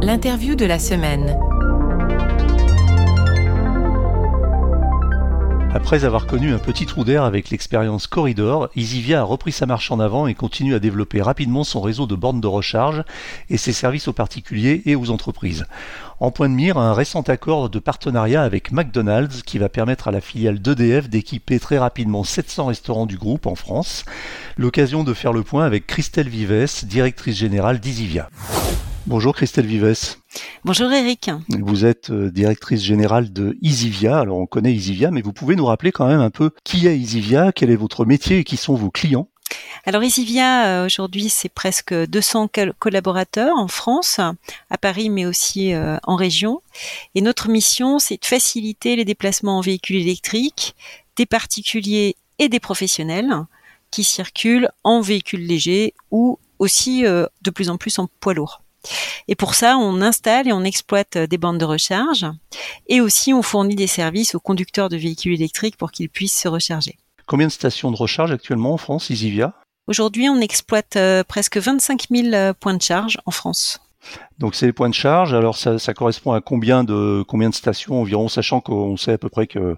L'interview de la semaine. Après avoir connu un petit trou d'air avec l'expérience Corridor, Easyvia a repris sa marche en avant et continue à développer rapidement son réseau de bornes de recharge et ses services aux particuliers et aux entreprises. En point de mire, un récent accord de partenariat avec McDonald's qui va permettre à la filiale d'EDF d'équiper très rapidement 700 restaurants du groupe en France. L'occasion de faire le point avec Christelle Vives, directrice générale d'Easyvia. Bonjour Christelle Vives. Bonjour Eric. Vous êtes euh, directrice générale de Easyvia. Alors on connaît Easyvia, mais vous pouvez nous rappeler quand même un peu qui est Easyvia, quel est votre métier et qui sont vos clients? Alors Easyvia, euh, aujourd'hui, c'est presque 200 collaborateurs en France, à Paris, mais aussi euh, en région. Et notre mission, c'est de faciliter les déplacements en véhicules électriques des particuliers et des professionnels qui circulent en véhicules légers ou aussi de plus en plus en poids lourd. Et pour ça, on installe et on exploite des bandes de recharge et aussi on fournit des services aux conducteurs de véhicules électriques pour qu'ils puissent se recharger. Combien de stations de recharge actuellement en France, Easyvia Aujourd'hui, on exploite euh, presque 25 000 euh, points de charge en France. Donc c'est les points de charge. Alors ça, correspond à combien de combien de stations environ, sachant qu'on sait à peu près que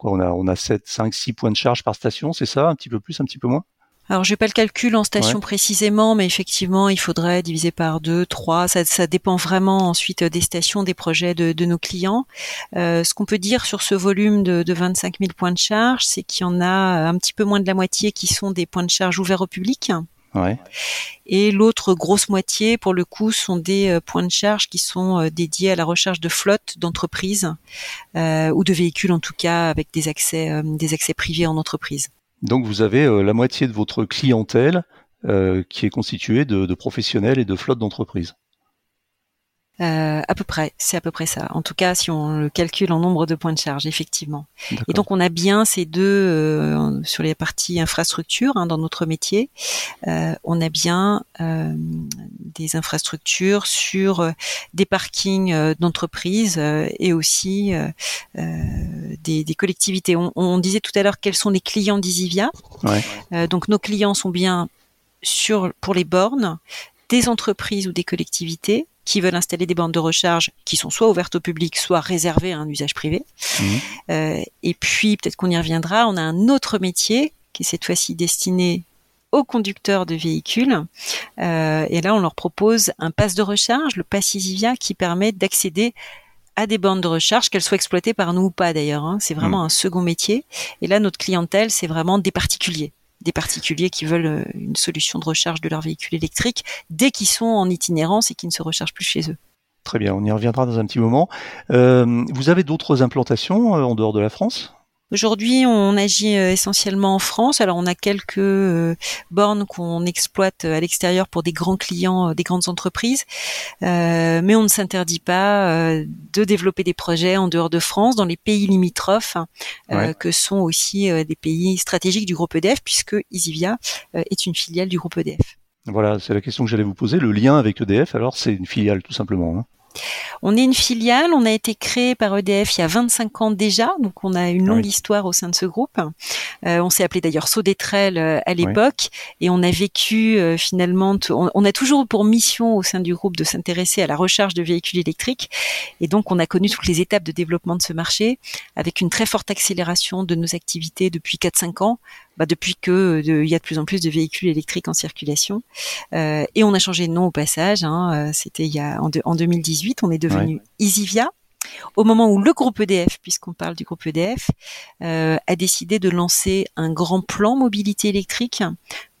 on a on a 7, 5, 6 points de charge par station, c'est ça? Un petit peu plus, un petit peu moins? Alors, je n'ai pas le calcul en station précisément, mais effectivement, il faudrait diviser par deux, trois. Ça, ça dépend vraiment ensuite des stations, des projets de, de nos clients. Euh, ce qu'on peut dire sur ce volume de, de 25 000 points de charge, c'est qu'il y en a un petit peu moins de la moitié qui sont des points de charge ouverts au public. Ouais. Et l'autre grosse moitié, pour le coup, sont des euh, points de charge qui sont euh, dédiés à la recherche de flottes d'entreprises euh, ou de véhicules, en tout cas, avec des accès, euh, des accès privés en entreprise. Donc vous avez euh, la moitié de votre clientèle euh, qui est constituée de, professionnels et de flottes d'entreprises. Euh, à peu près, c'est à peu près ça. En tout cas, si on le calcule en nombre de points de charge, effectivement. Et donc, on a bien ces deux euh, sur les parties infrastructures hein, dans notre métier. Euh, on a bien euh, des infrastructures sur des parkings d'entreprises et aussi des, des, collectivités. On, on, disait tout à l'heure quels sont les clients d'Isivia. Ouais. donc, nos clients sont bien sur pour les bornes des entreprises ou des collectivités qui veulent installer des bandes de recharge qui sont soit ouvertes au public, soit réservées à un usage privé. Mmh. Euh, et puis, peut-être qu'on y reviendra, on a un autre métier qui est cette fois-ci destiné aux conducteurs de véhicules. Euh, et là, on leur propose un pass de recharge, le pass Isivia, qui permet d'accéder à des bandes de recharge, qu'elles soient exploitées par nous ou pas d'ailleurs. Hein. C'est vraiment mmh. un second métier. Et là, notre clientèle, c'est vraiment des particuliers des particuliers qui veulent euh, une solution de recharge de leur véhicule électrique dès qu'ils sont en itinérance et qui ne se rechargent plus chez eux. Très bien, on y reviendra dans un petit moment. Euh, vous avez d'autres implantations euh, en dehors de la France? Aujourd'hui, on agit euh, essentiellement en France. Alors, on a quelques euh, bornes qu'on exploite euh, à l'extérieur pour des grands clients, des grandes entreprises, mais on ne s'interdit pas de développer des projets en dehors de France, dans les pays limitrophes, Ouais. que sont aussi des pays stratégiques du groupe EDF, puisque Isivia est une filiale du groupe EDF. Voilà, c'est la question que j'allais vous poser. Le lien avec EDF, alors, c'est une filiale tout simplement. Hein. On est une filiale, on a été créé par EDF il y a 25 ans déjà, donc on a une longue Oui. histoire au sein de ce groupe. Euh, on s'est appelé d'ailleurs Saudetrel euh, à l'époque et on a vécu euh, finalement, on, on a toujours pour mission au sein du groupe de s'intéresser à la recharge de véhicules électriques et donc on a connu toutes les étapes de développement de ce marché avec une très forte accélération de nos activités depuis 4-5 ans, bah, depuis que euh, il y a de plus en plus de véhicules électriques en circulation. Euh, et on a changé de nom au passage. Hein, euh, C'était il y a en, de- en 2018, on est devenu Easyvia. Au moment où le groupe EDF, puisqu'on parle du groupe EDF, euh, a décidé de lancer un grand plan mobilité électrique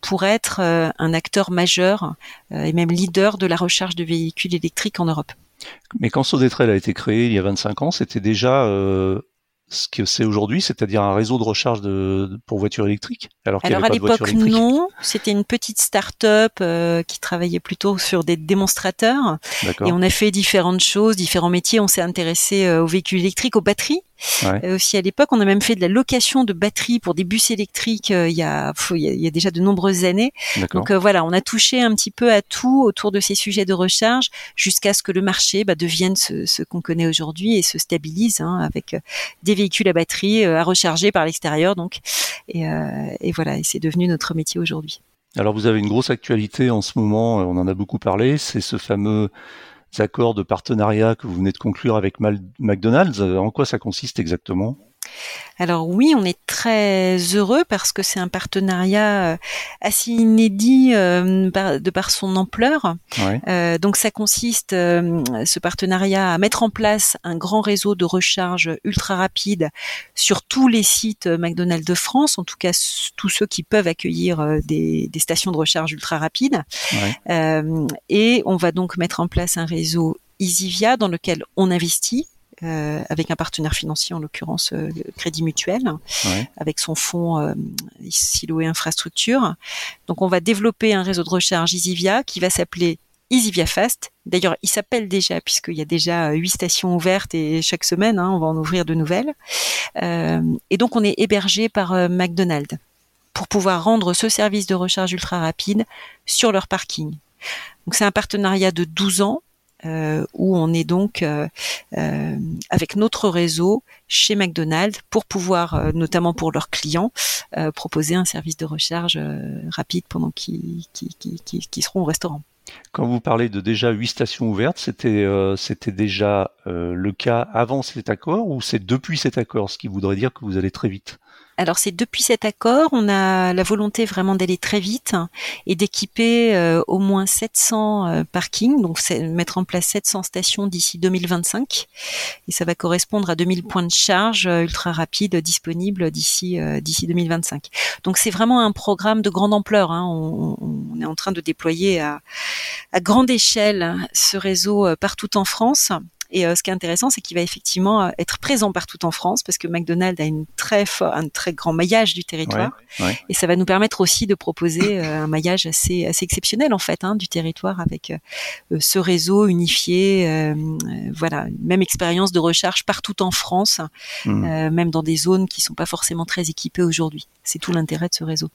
pour être euh, un acteur majeur euh, et même leader de la recharge de véhicules électriques en Europe. Mais quand Sodetrel a été créé il y a 25 ans, c'était déjà euh, ce que c'est aujourd'hui, c'est-à-dire un réseau de recharge de, de- pour voitures électriques Alors à avait l'époque non, c'était une petite start-up euh, qui travaillait plutôt sur des démonstrateurs et on a fait différentes choses, différents métiers. On s'est intéressé euh, aux véhicules électriques, aux batteries. Ouais. Euh, aussi à l'époque, on a même fait de la location de batteries pour des bus électriques euh, il, y a, pff, il, y a, il y a déjà de nombreuses années. Donc euh, voilà, on a touché un petit peu à tout autour de ces sujets de recharge jusqu'à ce que le marché bah, devienne ce, ce qu'on connaît aujourd'hui et se stabilise hein, avec des véhicules à batterie à recharger par l'extérieur. Donc et, et voilà, et c'est devenu notre métier aujourd'hui. Alors vous avez une grosse actualité en ce moment, on en a beaucoup parlé, c'est ce fameux accord de partenariat que vous venez de conclure avec McDonald's. En quoi ça consiste exactement? Alors oui, on est très heureux parce que c'est un partenariat euh, assez inédit euh, de par son ampleur. Euh, donc ça consiste, ce partenariat, à mettre en place un grand réseau de recharge ultra rapide sur tous les sites McDonald's de France, en tout cas tous ceux qui peuvent accueillir des, stations de recharge ultra rapides. et on va donc mettre en place un réseau EasyVia dans lequel on investit euh, avec un partenaire financier, en l'occurrence euh, Crédit Mutuel, avec son fonds euh, Silo et Infrastructure. Donc on va développer un réseau de recharge EasyVia qui va s'appeler EasyVia Fast. D'ailleurs, il s'appelle déjà puisqu'il y a déjà huit stations ouvertes et chaque semaine, hein, on va en ouvrir de nouvelles. et donc, on est hébergé par McDonald's pour pouvoir rendre ce service de recharge ultra rapide sur leur parking. Donc, c'est un partenariat de 12 ans euh, où on est donc euh, euh, avec notre réseau chez McDonald's pour pouvoir, notamment pour leurs clients, proposer un service de recharge rapide pendant qu'ils seront au restaurant. Quand vous parlez de déjà huit stations ouvertes, c'était c'était déjà le cas avant cet accord ou c'est depuis cet accord, ce qui voudrait dire que vous allez très vite? Alors c'est depuis cet accord, on a la volonté vraiment d'aller très vite et d'équiper euh, au moins 700 euh, parkings, donc mettre en place 700 stations d'ici 2025 et ça va correspondre à 2000 points de charge euh, ultra rapides disponibles d'ici d'ici 2025. Donc c'est vraiment un programme de grande ampleur. Hein. On, est en train de déployer à grande échelle ce réseau partout en France et euh, ce qui est intéressant, c'est qu'il va effectivement euh, être présent partout en France parce que McDonald's a une très fort, un très grand maillage du territoire. Et ça va nous permettre aussi de proposer euh, un maillage assez, assez exceptionnel en fait hein, du territoire avec ce réseau unifié. voilà, même expérience de recharge partout en France, mmh. même dans des zones qui sont pas forcément très équipées aujourd'hui. C'est tout l'intérêt de ce réseau.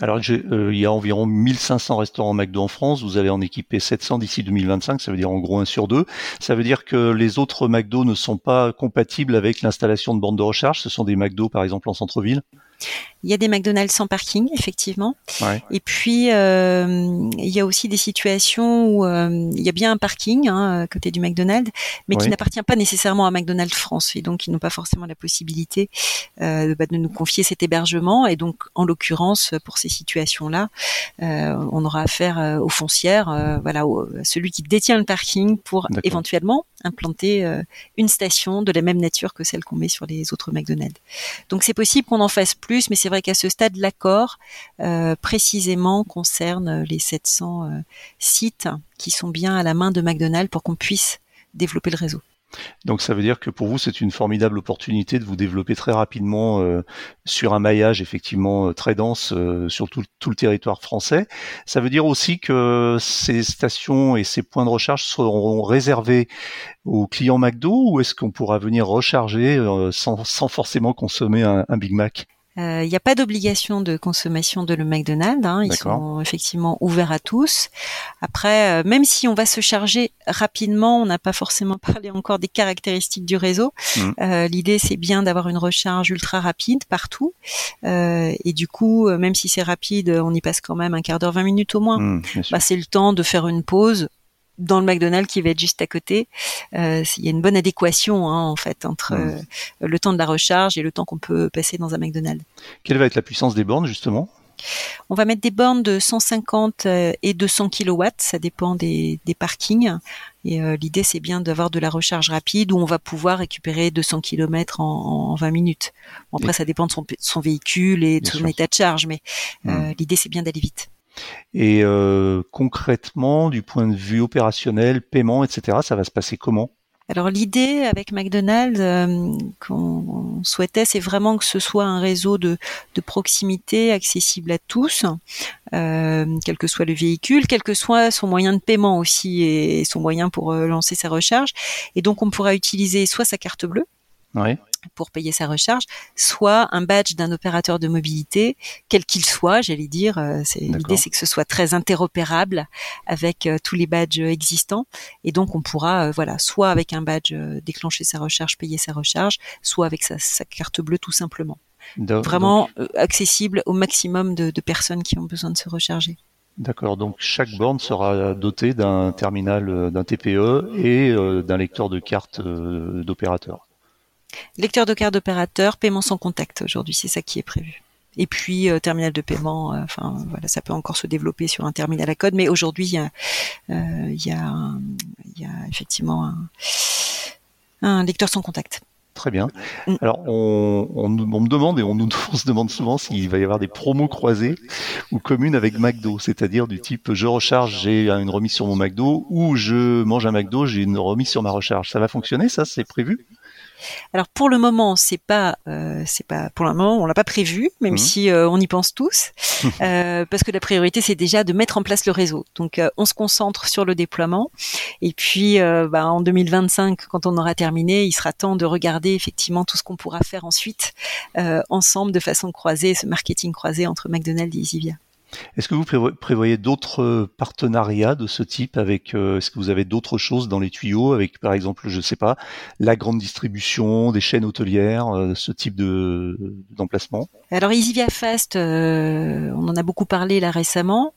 Alors, euh, il y a environ 1500 restaurants McDo en France. Vous allez en équiper 700 d'ici 2025. Ça veut dire en gros un sur deux. Ça veut dire que les autres McDo ne sont pas compatibles avec l'installation de bornes de recharge. Ce sont des McDo, par exemple, en centre-ville. Il y a des McDonald's sans parking, effectivement. Et puis, euh, il y a aussi des situations où euh, il y a bien un parking hein, à côté du McDonald's, mais qui n'appartient pas nécessairement à McDonald's France. Et donc, ils n'ont pas forcément la possibilité euh, bah, de nous confier cet hébergement. Et donc, en l'occurrence, pour ces situations-là, on aura affaire aux foncières, voilà, celui qui détient le parking pour éventuellement implanter une station de la même nature que celle qu'on met sur les autres McDonald's. Donc, c'est possible qu'on en fasse plus, mais c'est vrai qu'à ce stade, l'accord euh, précisément concerne les 700 euh, sites qui sont bien à la main de McDonald's pour qu'on puisse développer le réseau. Donc ça veut dire que pour vous, c'est une formidable opportunité de vous développer très rapidement euh, sur un maillage effectivement très dense sur tout, le territoire français. Ça veut dire aussi que ces stations et ces points de recharge seront réservés aux clients McDo ou est-ce qu'on pourra venir recharger sans, forcément consommer un Big Mac? Il euh, n'y a pas d'obligation de consommation de le McDonald's. Hein, ils sont effectivement ouverts à tous. Après, euh, même si on va se charger rapidement, on n'a pas forcément parlé encore des caractéristiques du réseau. Mm. Euh, L'idée, c'est bien d'avoir une recharge ultra rapide partout. Et du coup, même si c'est rapide, on y passe quand même un quart d'heure, 20 minutes au moins. Mm, bah, c'est le temps de faire une pause dans le McDonald's qui va être juste à côté. Euh, il y a une bonne adéquation hein, en fait entre euh, le temps de la recharge et le temps qu'on peut passer dans un McDonald's. Quelle va être la puissance des bornes justement? On va mettre des bornes de 150 euh, et 200 kW, ça dépend des, parkings. Et l'idée, c'est bien d'avoir de la recharge rapide où on va pouvoir récupérer 200 km en, 20 minutes. après, ça dépend de son, véhicule et de son état de charge, mais hmm. l'idée, c'est bien d'aller vite. Et euh, concrètement, du point de vue opérationnel, paiement, etc., ça va se passer comment? Alors l'idée avec McDonald's euh, qu'on souhaitait, c'est vraiment que ce soit un réseau de, proximité accessible à tous, euh, quel que soit le véhicule, quel que soit son moyen de paiement aussi et son moyen pour lancer sa recharge. Et donc on pourra utiliser soit sa carte bleue, oui pour payer sa recharge, soit un badge d'un opérateur de mobilité, quel qu'il soit, j'allais dire. Euh, l'idée, c'est que ce soit très interopérable avec euh, tous les badges existants. Et donc, on pourra, euh, voilà, soit avec un badge déclencher sa recharge, payer sa recharge, soit avec sa, carte bleue tout simplement. vraiment accessible au maximum de, de personnes qui ont besoin de se recharger. D'accord, donc chaque borne sera dotée d'un terminal, euh, d'un TPE et euh, d'un lecteur de carte euh, d'opérateur. Lecteur de carte d'opérateur, paiement sans contact aujourd'hui, c'est ça qui est prévu. Et puis terminal de paiement, enfin voilà, ça peut encore se développer sur un terminal à code, mais aujourd'hui il y a, il y a, il y a effectivement un, un lecteur sans contact. Très bien. Mm. Alors, on, on, me demande et on, nous, on se demande souvent s'il va y avoir des promos croisés ou communes avec McDo, c'est-à-dire du type je recharge, j'ai une remise sur mon McDo, ou je mange un McDo, j'ai une remise sur ma recharge. Ça va fonctionner, ça? C'est prévu? Alors pour le moment, c'est pas, euh, c'est pas, pour le moment, on l'a pas prévu, même mmh. si euh, on y pense tous, euh, parce que la priorité c'est déjà de mettre en place le réseau. Donc on se concentre sur le déploiement, et puis bah, en 2025, quand on aura terminé, il sera temps de regarder effectivement tout ce qu'on pourra faire ensuite ensemble de façon croisée, ce marketing croisé entre McDonald's et Easyvia. Est-ce que vous prévoyez d'autres euh, partenariats de ce type avec euh, Est-ce que vous avez d'autres choses dans les tuyaux avec, par exemple, je ne sais pas, la grande distribution, des chaînes hôtelières, euh, ce type de d'emplacement? Alors Easyvia Fast, on en a beaucoup parlé là récemment.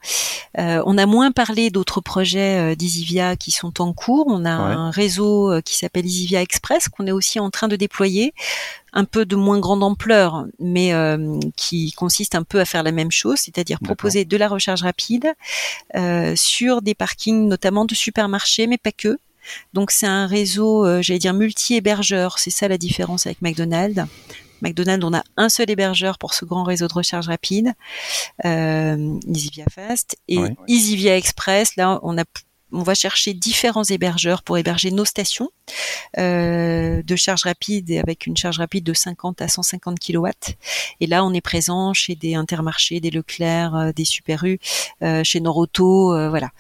on a moins parlé d'autres projets d'Easyvia qui sont en cours. On a un réseau qui s'appelle Easyvia Express qu'on est aussi en train de déployer un peu de moins grande ampleur, mais euh, qui consiste un peu à faire la même chose, c'est-à-dire proposer de la recharge rapide euh, sur des parkings notamment de supermarchés, mais pas que. Donc c'est un réseau, euh, j'allais dire multi-hébergeur. C'est ça la différence avec McDonald's. McDonald's, on a un seul hébergeur pour ce grand réseau de recharge rapide, euh, EasyVia Fast, et EasyVia Express. Là, on a on va chercher différents hébergeurs pour héberger nos stations euh, de charge rapide avec une charge rapide de 50 à 150 kW. Et là, on est présent chez des Intermarchés, des Leclerc, euh, des Super U, euh, chez Noroto, voilà.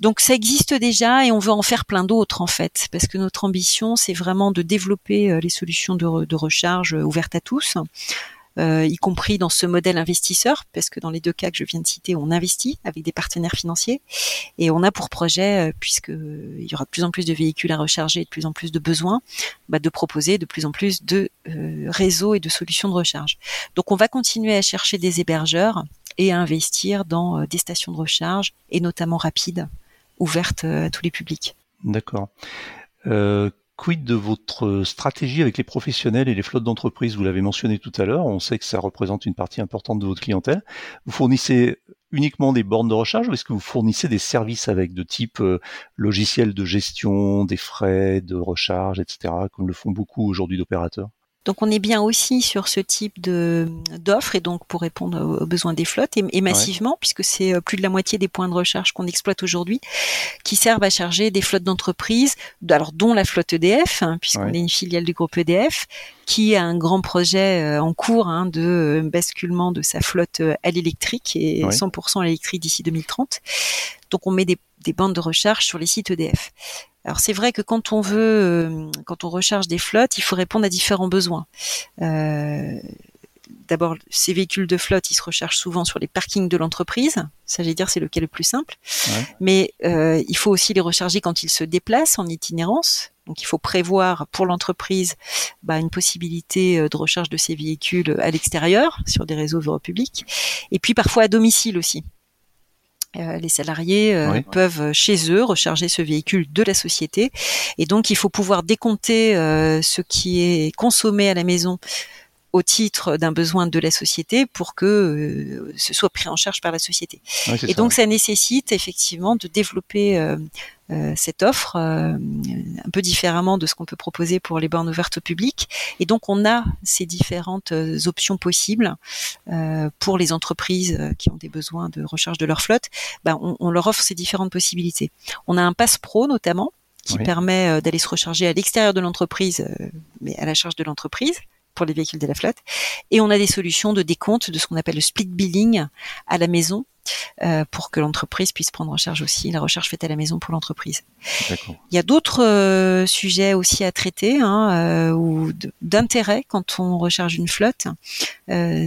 Donc ça existe déjà et on veut en faire plein d'autres en fait, parce que notre ambition, c'est vraiment de développer les solutions de recharge ouvertes à tous. Euh, y compris dans ce modèle investisseur, parce que dans les deux cas que je viens de citer, on investit avec des partenaires financiers et on a pour projet, euh, puisque il y aura de plus en plus de véhicules à recharger, de plus en plus de besoins, bah, de proposer de plus en plus de euh, réseaux et de solutions de recharge. Donc on va continuer à chercher des hébergeurs et à investir dans des stations de recharge et notamment rapides, ouvertes à tous les publics. D'accord. Quid de votre stratégie avec les professionnels et les flottes d'entreprise Vous l'avez mentionné tout à l'heure, on sait que ça représente une partie importante de votre clientèle. Vous fournissez uniquement des bornes de recharge ou est-ce que vous fournissez des services avec de type euh, logiciel de gestion des frais de recharge, etc., comme le font beaucoup aujourd'hui d'opérateurs? Donc on est bien aussi sur ce type de d'offres et donc pour répondre aux besoins des flottes et, massivement puisque c'est euh, plus de la moitié des points de recharge qu'on exploite aujourd'hui qui servent à charger des flottes d'entreprises, alors dont la flotte EDF hein, puisqu'on est une filiale du groupe EDF qui a un grand projet euh, en cours hein, de euh, basculement de sa flotte à l'électrique et 100% à l'électrique d'ici 2030. Donc on met des, des bandes de recharge sur les sites EDF. Alors c'est vrai que quand on veut, euh, quand on recharge des flottes, il faut répondre à différents besoins. Euh, d'abord, ces véhicules de flotte, ils se rechargent souvent sur les parkings de l'entreprise. Ça, j'ai dire, c'est le cas le plus simple. Mais euh, il faut aussi les recharger quand ils se déplacent en itinérance. Donc, il faut prévoir pour l'entreprise bah, une possibilité de recharge de ces véhicules à l'extérieur, sur des réseaux publics. Et puis, parfois à domicile aussi. Euh, les salariés euh, peuvent euh, chez eux recharger ce véhicule de la société. Et donc il faut pouvoir décompter ce qui est consommé à la maison au titre d'un besoin de la société pour que ce soit pris en charge par la société. et donc ça nécessite effectivement de développer euh, cette offre euh, un peu différemment de ce qu'on peut proposer pour les bornes ouvertes au public. Et donc on a ces différentes euh, options possibles pour les entreprises qui ont des besoins de recharge de leur flotte. Ben, on, leur offre ces différentes possibilités. On a un passe pro notamment qui permet d'aller se recharger à l'extérieur de l'entreprise, mais à la charge de l'entreprise pour les véhicules de la flotte. Et on a des solutions de décompte de ce qu'on appelle le split billing à la maison euh, pour que l'entreprise puisse prendre en charge aussi la recherche faite à la maison pour l'entreprise. Il y a d'autres euh, sujets aussi à traiter hein, euh, ou d'intérêt quand on recharge une flotte.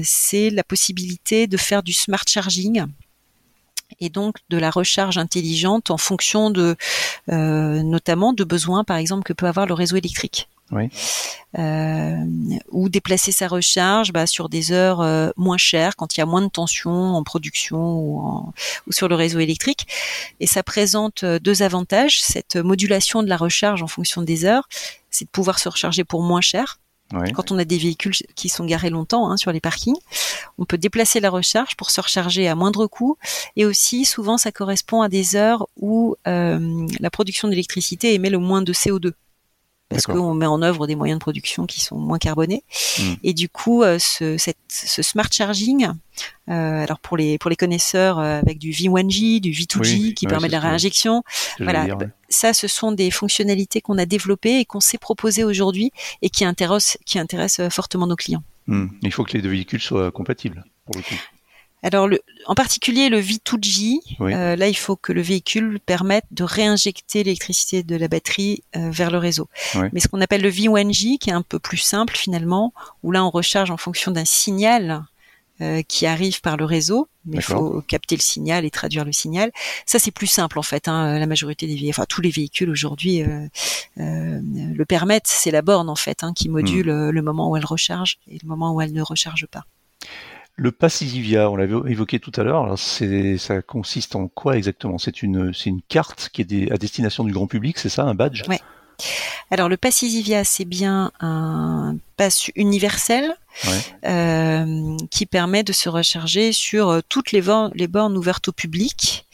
c'est la possibilité de faire du smart charging et donc de la recharge intelligente en fonction de notamment de besoins par exemple que peut avoir le réseau électrique. Oui. ou déplacer sa recharge bah, sur des heures moins chères quand il y a moins de tension en production ou, ou, sur le réseau électrique. Et ça présente deux avantages cette modulation de la recharge en fonction des heures, c'est de pouvoir se recharger pour moins cher quand on a des véhicules qui sont garés longtemps hein, sur les parkings, on peut déplacer la recharge pour se recharger à moindre coût. Et aussi, souvent, ça correspond à des heures où euh, la production d'électricité émet le moins de CO2 parce qu'on met en œuvre des moyens de production qui sont moins carbonés. Hmm. Et du coup, euh, ce, cette, ce smart charging, euh, alors pour les pour les connaisseurs euh, avec du V1G, du V2G qui permet de la réinjection, voilà, ça, ce sont des fonctionnalités qu'on a développées et qu'on s'est proposées aujourd'hui et qui intéressent qui intéressent fortement nos clients. Hmm. Il faut que les deux véhicules soient compatibles pour le coup. Alors, le, en particulier le V2G, euh, là, il faut que le véhicule permette de réinjecter l'électricité de la batterie euh, vers le réseau. Mais ce qu'on appelle le V1G, qui est un peu plus simple finalement, où là, on recharge en fonction d'un signal euh, qui arrive par le réseau, mais il faut capter le signal et traduire le signal. Ça, c'est plus simple en fait. Hein. La majorité des véhicules, enfin tous les véhicules aujourd'hui le permettent. C'est la borne en fait hein, qui module hmm. le moment où elle recharge et le moment où elle ne recharge pas. Le pass on l'avait évoqué tout à l'heure. Ça consiste en quoi exactement? C'est une, carte qui est à destination du grand public, c'est ça, un badge? Oui. Alors le pass c'est bien un pass universel euh, qui permet de se recharger sur euh, toutes les, bornes, les bornes ouvertes au public.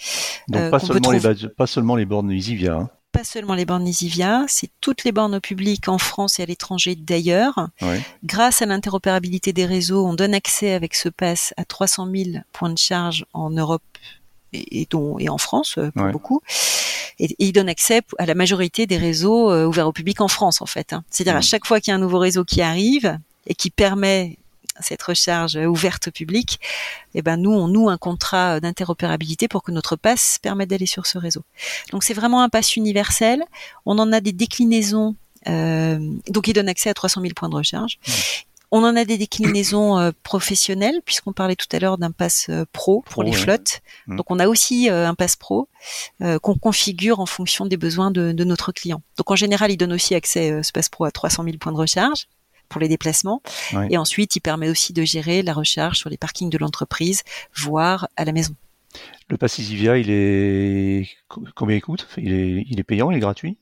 Donc euh, pas, seulement les badges, pas seulement les bornes. Hein pas seulement les bornes Easivia, c'est toutes les bornes au public en France et à l'étranger d'ailleurs. Grâce à l'interopérabilité des réseaux, on donne accès avec ce pass à 300 000 points de charge en Europe et, dont, et en France euh, pour beaucoup. Et, il donne accès à la majorité des réseaux euh, ouverts au public en France en fait. Hein. C'est-à-dire à chaque fois qu'il y a un nouveau réseau qui arrive et qui permet cette recharge ouverte au public, eh ben nous on noue un contrat d'interopérabilité pour que notre passe permette d'aller sur ce réseau. Donc c'est vraiment un pass universel. On en a des déclinaisons. Euh, donc il donne accès à 300 000 points de recharge. On en a des déclinaisons euh, professionnelles, puisqu'on parlait tout à l'heure d'un pass euh, pro pour les flottes. Mm. Donc on a aussi un pass pro qu'on configure en fonction des besoins de, de, notre client. Donc en général, il donne aussi accès, ce pass pro, à 300 000 points de recharge pour les déplacements. Et ensuite, il permet aussi de gérer la recharge sur les parkings de l'entreprise, voire à la maison. Le pass EasyVia, il est combien il coûte? Il est, il est payant, il est gratuit?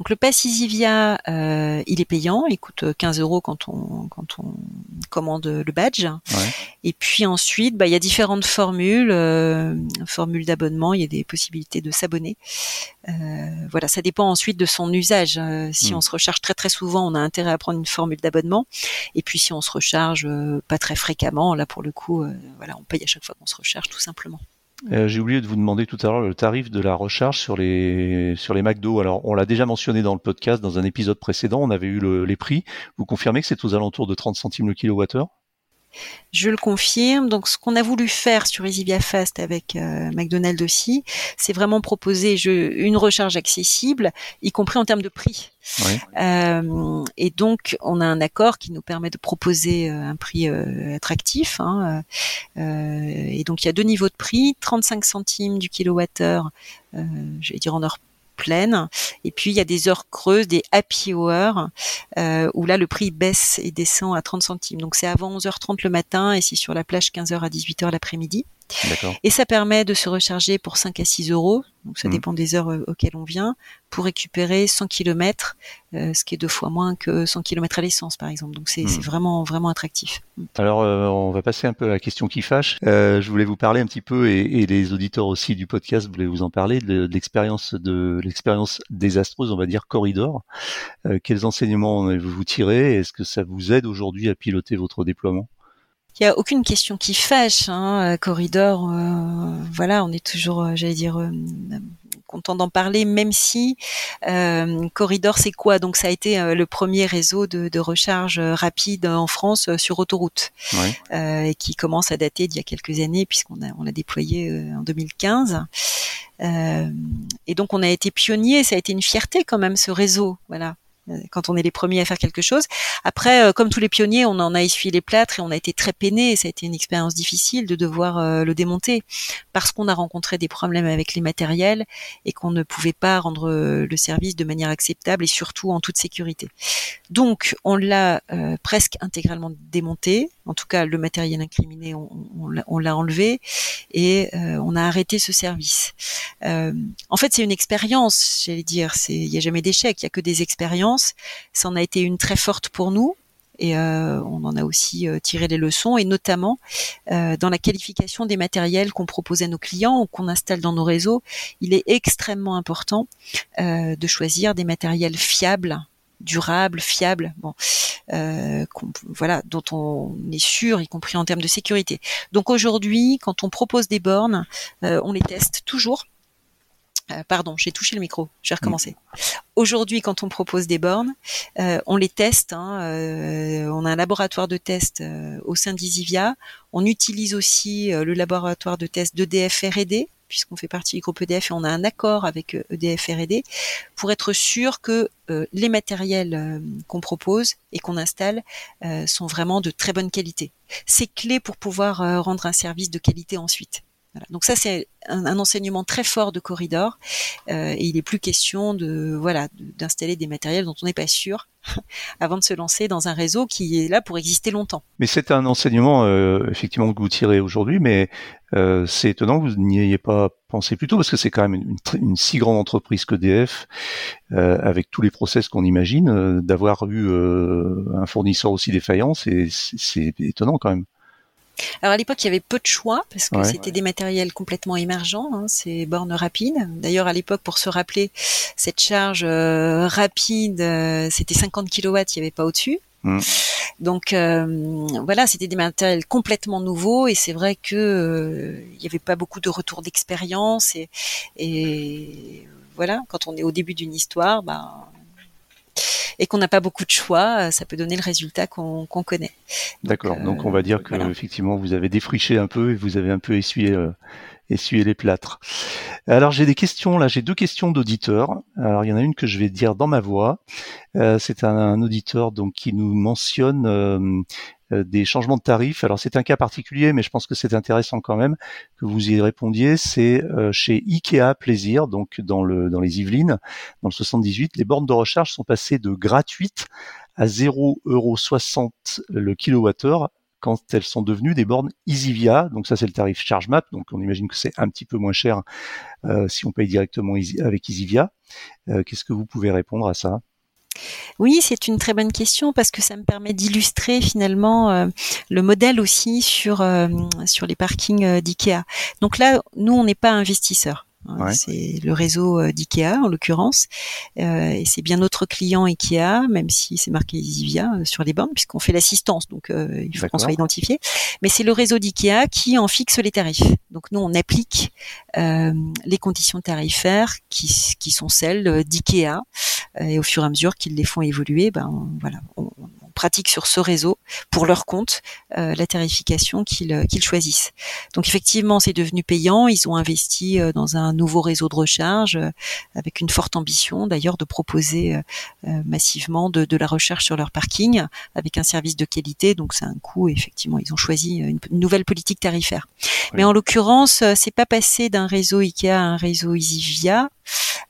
Donc le pass EasyVia, euh, il est payant, il coûte 15 euros quand on quand on commande le badge. Et puis ensuite, bah, il y a différentes formules, euh, formules d'abonnement, il y a des possibilités de s'abonner. Euh, voilà, ça dépend ensuite de son usage. Euh, si hmm. on se recharge très très souvent, on a intérêt à prendre une formule d'abonnement. Et puis si on se recharge euh, pas très fréquemment, là pour le coup, voilà, on paye à chaque fois qu'on se recharge tout simplement. Euh, j'ai oublié de vous demander tout à l'heure le tarif de la recharge sur les sur les McDo. Alors, on l'a déjà mentionné dans le podcast, dans un épisode précédent, on avait eu les prix. Vous confirmez que c'est aux alentours de 30 centimes le kilowattheure? Je le confirme. Donc, ce qu'on a voulu faire sur EasyVia Fast avec euh, McDonald's aussi, c'est vraiment proposer une recharge accessible, y compris en termes de prix. Euh, et donc, on a un accord qui nous permet de proposer euh, un prix attractif. Hein, et donc, il y a deux niveaux de prix 35 centimes du kilowattheure, je vais dire en heure pleine. Et puis il y a des heures creuses, des happy hours, euh, où là le prix baisse et descend à 30 centimes. Donc c'est avant 11h30 le matin et c'est sur la plage 15h à 18h l'après-midi. Et ça permet de se recharger pour 5 à 6 euros, donc ça mmh. dépend des heures euh, auxquelles on vient, pour récupérer 100 km, euh, ce qui est deux fois moins que 100 km à l'essence par exemple. Donc c'est mmh. vraiment vraiment attractif. Mmh. Alors euh, on va passer un peu à la question qui fâche. je voulais vous parler un petit peu et, les auditeurs aussi du podcast voulaient vous en parler de, l'expérience de l'expérience désastreuse, on va dire corridor. quels enseignements vous tirez Est-ce que ça vous aide aujourd'hui à piloter votre déploiement? Il y a aucune question qui fâche. Hein, euh, Corridor, euh, voilà, on est toujours, euh, j'allais dire, content d'en parler, même si Corridor, c'est quoi? Donc ça a été le premier réseau de, recharge rapide en France sur autoroute, et qui commence à dater d'il y a quelques années puisqu'on a on l'a déployé en 2015. et donc on a été pionnier, ça a été une fierté quand même ce réseau, voilà. Quand on est les premiers à faire quelque chose. Après, comme tous les pionniers, on en a essuyé les plâtres et on a été très peiné. Ça a été une expérience difficile de devoir le démonter parce qu'on a rencontré des problèmes avec les matériels et qu'on ne pouvait pas rendre le service de manière acceptable et surtout en toute sécurité. Donc, on l'a presque intégralement démonté. En tout cas, le matériel incriminé, on, l'a enlevé et on a arrêté ce service. en fait, c'est une expérience, j'allais dire. Il n'y a jamais d'échec, il n'y a que des expériences. Ça en a été une très forte pour nous et euh, on en a aussi euh, tiré les leçons et notamment euh, dans la qualification des matériels qu'on propose à nos clients ou qu'on installe dans nos réseaux, il est extrêmement important de choisir des matériels fiables durables, fiables, bon, voilà, dont on est sûr, y compris en termes de sécurité. Donc aujourd'hui, quand on propose des bornes, on les teste toujours euh, pardon, j'ai touché le micro, je vais recommencer. Aujourd'hui, quand on propose des bornes, euh, on les teste. Hein, euh, on a un laboratoire de test au sein d'Isivia. On utilise aussi le laboratoire de test d'EDF R&D, puisqu'on fait partie du groupe EDF et on a un accord avec EDF e R&D, pour être sûr que les matériels qu'on propose et qu'on installe sont vraiment de très bonne qualité. C'est clé pour pouvoir rendre un service de qualité ensuite. Donc ça c'est un, enseignement très fort de Corridor euh, et il n'est plus question de voilà d'installer des matériels dont on n'est pas sûr avant de se lancer dans un réseau qui est là pour exister longtemps. Mais c'est un enseignement euh, effectivement que vous tirez aujourd'hui, mais euh, c'est étonnant que vous n'y ayez pas pensé plus tôt parce que c'est quand même une, une, si grande entreprise que DF avec tous les process qu'on imagine d'avoir eu un fournisseur aussi défaillant, c'est étonnant quand même. Alors à l'époque, il y avait peu de choix parce que c'était des matériels complètement émergents, hein, ces bornes rapides. D'ailleurs, à l'époque, pour se rappeler, cette charge euh, rapide, euh, c'était 50 kW, il n'y avait pas au-dessus. Hmm. Donc euh, voilà, c'était des matériels complètement nouveaux et c'est vrai que il n'y avait pas beaucoup de retours d'expérience et, et, voilà, quand on est au début d'une histoire, ben et qu'on n'a pas beaucoup de choix, euh, ça peut donner le résultat qu'on connaît. D'accord. Donc, on va dire que effectivement vous avez défriché un peu et vous avez un peu essuyé euh, essuyé les plâtres. Alors j'ai des questions là, j'ai deux questions d'auditeurs. Alors il y en a une que je vais dire dans ma voix. Euh, c'est un, auditeur donc qui nous mentionne euh, euh, des changements de tarifs. Alors c'est un cas particulier, mais je pense que c'est intéressant quand même que vous y répondiez. C'est euh, chez Ikea Plaisir, donc dans le dans les Yvelines, dans le 78, les bornes de recharge sont passées de gratuites à 0,60€ le kilowattheure quand elles sont devenues des bornes EasyVia. Donc ça c'est le tarif ChargeMap, donc on imagine que c'est un petit peu moins cher euh, si on paye directement avec EasyVia. Qu'est-ce que vous pouvez répondre à ça? Oui, c'est une très bonne question parce que ça me permet d'illustrer finalement euh, le modèle aussi sur euh, sur les parkings euh, d'IKEA. Donc là, nous, on n'est pas investisseurs. Hein, c'est le réseau d'IKEA en l'occurrence, et c'est bien notre client IKEA, même si c'est marqué Isivia sur les bornes, puisqu'on fait l'assistance, donc il faut qu'on soit identifié. Mais c'est le réseau d'IKEA qui en fixe les tarifs. Donc nous, on applique les conditions tarifaires qui, qui sont celles d'IKEA. Et au fur et à mesure qu'ils les font évoluer, ben voilà, on, pratique sur ce réseau pour leur compte euh, la tarification qu'ils qu'ils choisissent. Donc effectivement, c'est devenu payant. Ils ont investi euh, dans un nouveau réseau de recharge euh, avec une forte ambition d'ailleurs de proposer massivement de, de, la recharge sur leur parking avec un service de qualité. Donc c'est un coût. Effectivement, ils ont choisi une, nouvelle politique tarifaire. Mais en l'occurrence, c'est pas passé d'un réseau Ikea à un réseau EasyVia.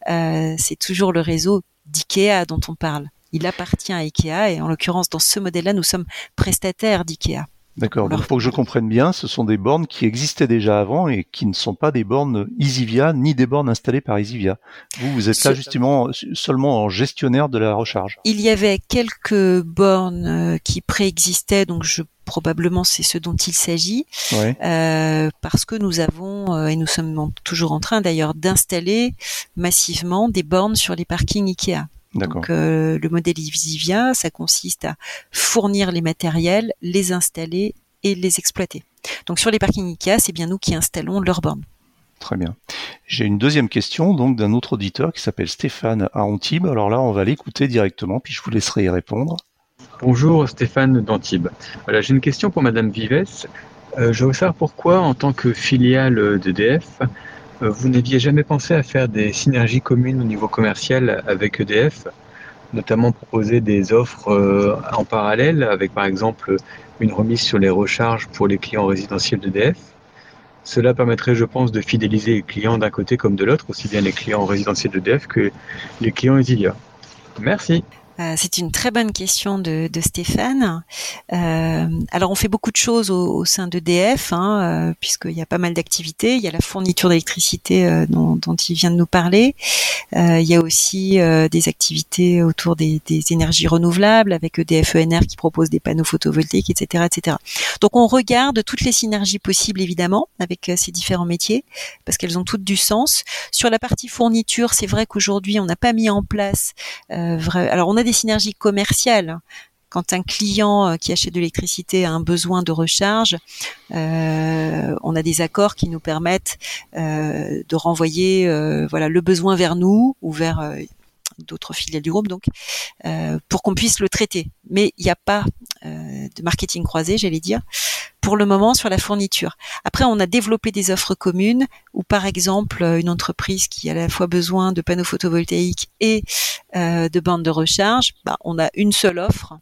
Euh, c'est toujours le réseau d'IKEA dont on parle. Il appartient à IKEA et en l'occurrence dans ce modèle-là, nous sommes prestataires d'IKEA. D'accord. Donc pour que je comprenne bien, ce sont des bornes qui existaient déjà avant et qui ne sont pas des bornes EasyVia ni des bornes installées par EasyVia. Vous, vous êtes là justement seulement en gestionnaire de la recharge. Il y avait quelques bornes euh, qui préexistaient, donc je probablement c'est ce dont il s'agit, euh, parce que nous avons euh, et nous sommes toujours en train d'ailleurs d'installer massivement des bornes sur les parkings Ikea. Donc euh, le modèle Isivia, ça consiste à fournir les matériels, les installer et les exploiter. Donc sur les parkings Ikea, c'est bien nous qui installons leurs bornes. Très bien. J'ai une deuxième question donc d'un autre auditeur qui s'appelle Stéphane à Antibes. Alors là, on va l'écouter directement, puis je vous laisserai y répondre. Bonjour Stéphane d'Antibes. Voilà, j'ai une question pour Madame Vives. Euh, je veux savoir pourquoi, en tant que filiale d'EDF, euh, vous n'aviez jamais pensé à faire des synergies communes au niveau commercial avec EDF notamment proposer des offres en parallèle avec par exemple une remise sur les recharges pour les clients résidentiels d'EDF. Cela permettrait, je pense, de fidéliser les clients d'un côté comme de l'autre, aussi bien les clients résidentiels d'EDF que les clients Easilia. Merci. Euh, c'est une très bonne question de, Stéphane. Euh, alors on fait beaucoup de choses au, sein d'EDF, hein, euh, puisqu'il y a pas mal d'activités. Il y a la fourniture d'électricité dont, il vient de nous parler. il y a aussi des activités autour des, énergies renouvelables avec EDF ENR qui propose des panneaux photovoltaïques, etc., etc. Donc on regarde toutes les synergies possibles évidemment avec ces différents métiers parce qu'elles ont toutes du sens. Sur la partie fourniture, c'est vrai qu'aujourd'hui on n'a pas mis en place. Alors on a des synergies commerciales. Quand un client euh, qui achète de l'électricité a un besoin de recharge, euh, on a des accords qui nous permettent euh, de renvoyer voilà le besoin vers nous ou vers d'autres filiales du groupe, donc pour qu'on puisse le traiter. Mais il n'y a pas de marketing croisé, j'allais dire pour le moment sur la fourniture. Après, on a développé des offres communes où, par exemple, une entreprise qui a à la fois besoin de panneaux photovoltaïques et euh, de bandes de recharge, bah, on a une seule offre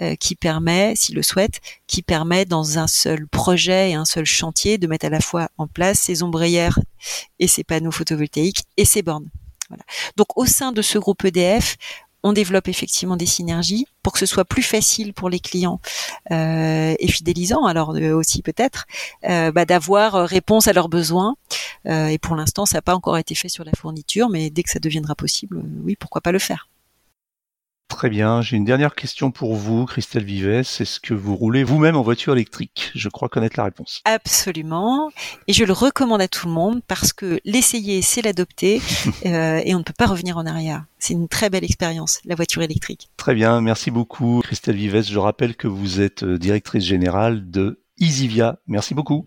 euh, qui permet, s'il le souhaite, qui permet dans un seul projet et un seul chantier de mettre à la fois en place ces ombrières et ces panneaux photovoltaïques et ces bornes. Donc au sein de ce groupe EDF, on développe effectivement des synergies pour que ce soit plus facile pour les clients euh, et fidélisant alors euh, aussi peut-être euh, bah, d'avoir réponse à leurs besoins. Et pour l'instant ça n'a pas encore été fait sur la fourniture mais dès que ça deviendra possible oui pourquoi pas le faire Très bien. J'ai une dernière question pour vous, Christelle Vives. Est-ce que vous roulez vous-même en voiture électrique? Je crois connaître la réponse. Absolument. Et je le recommande à tout le monde parce que l'essayer, c'est l'adopter euh, et on ne peut pas revenir en arrière. C'est une très belle expérience, la voiture électrique. Très bien. Merci beaucoup, Christelle Vives. Je rappelle que vous êtes euh, directrice générale de Easyvia. Merci beaucoup.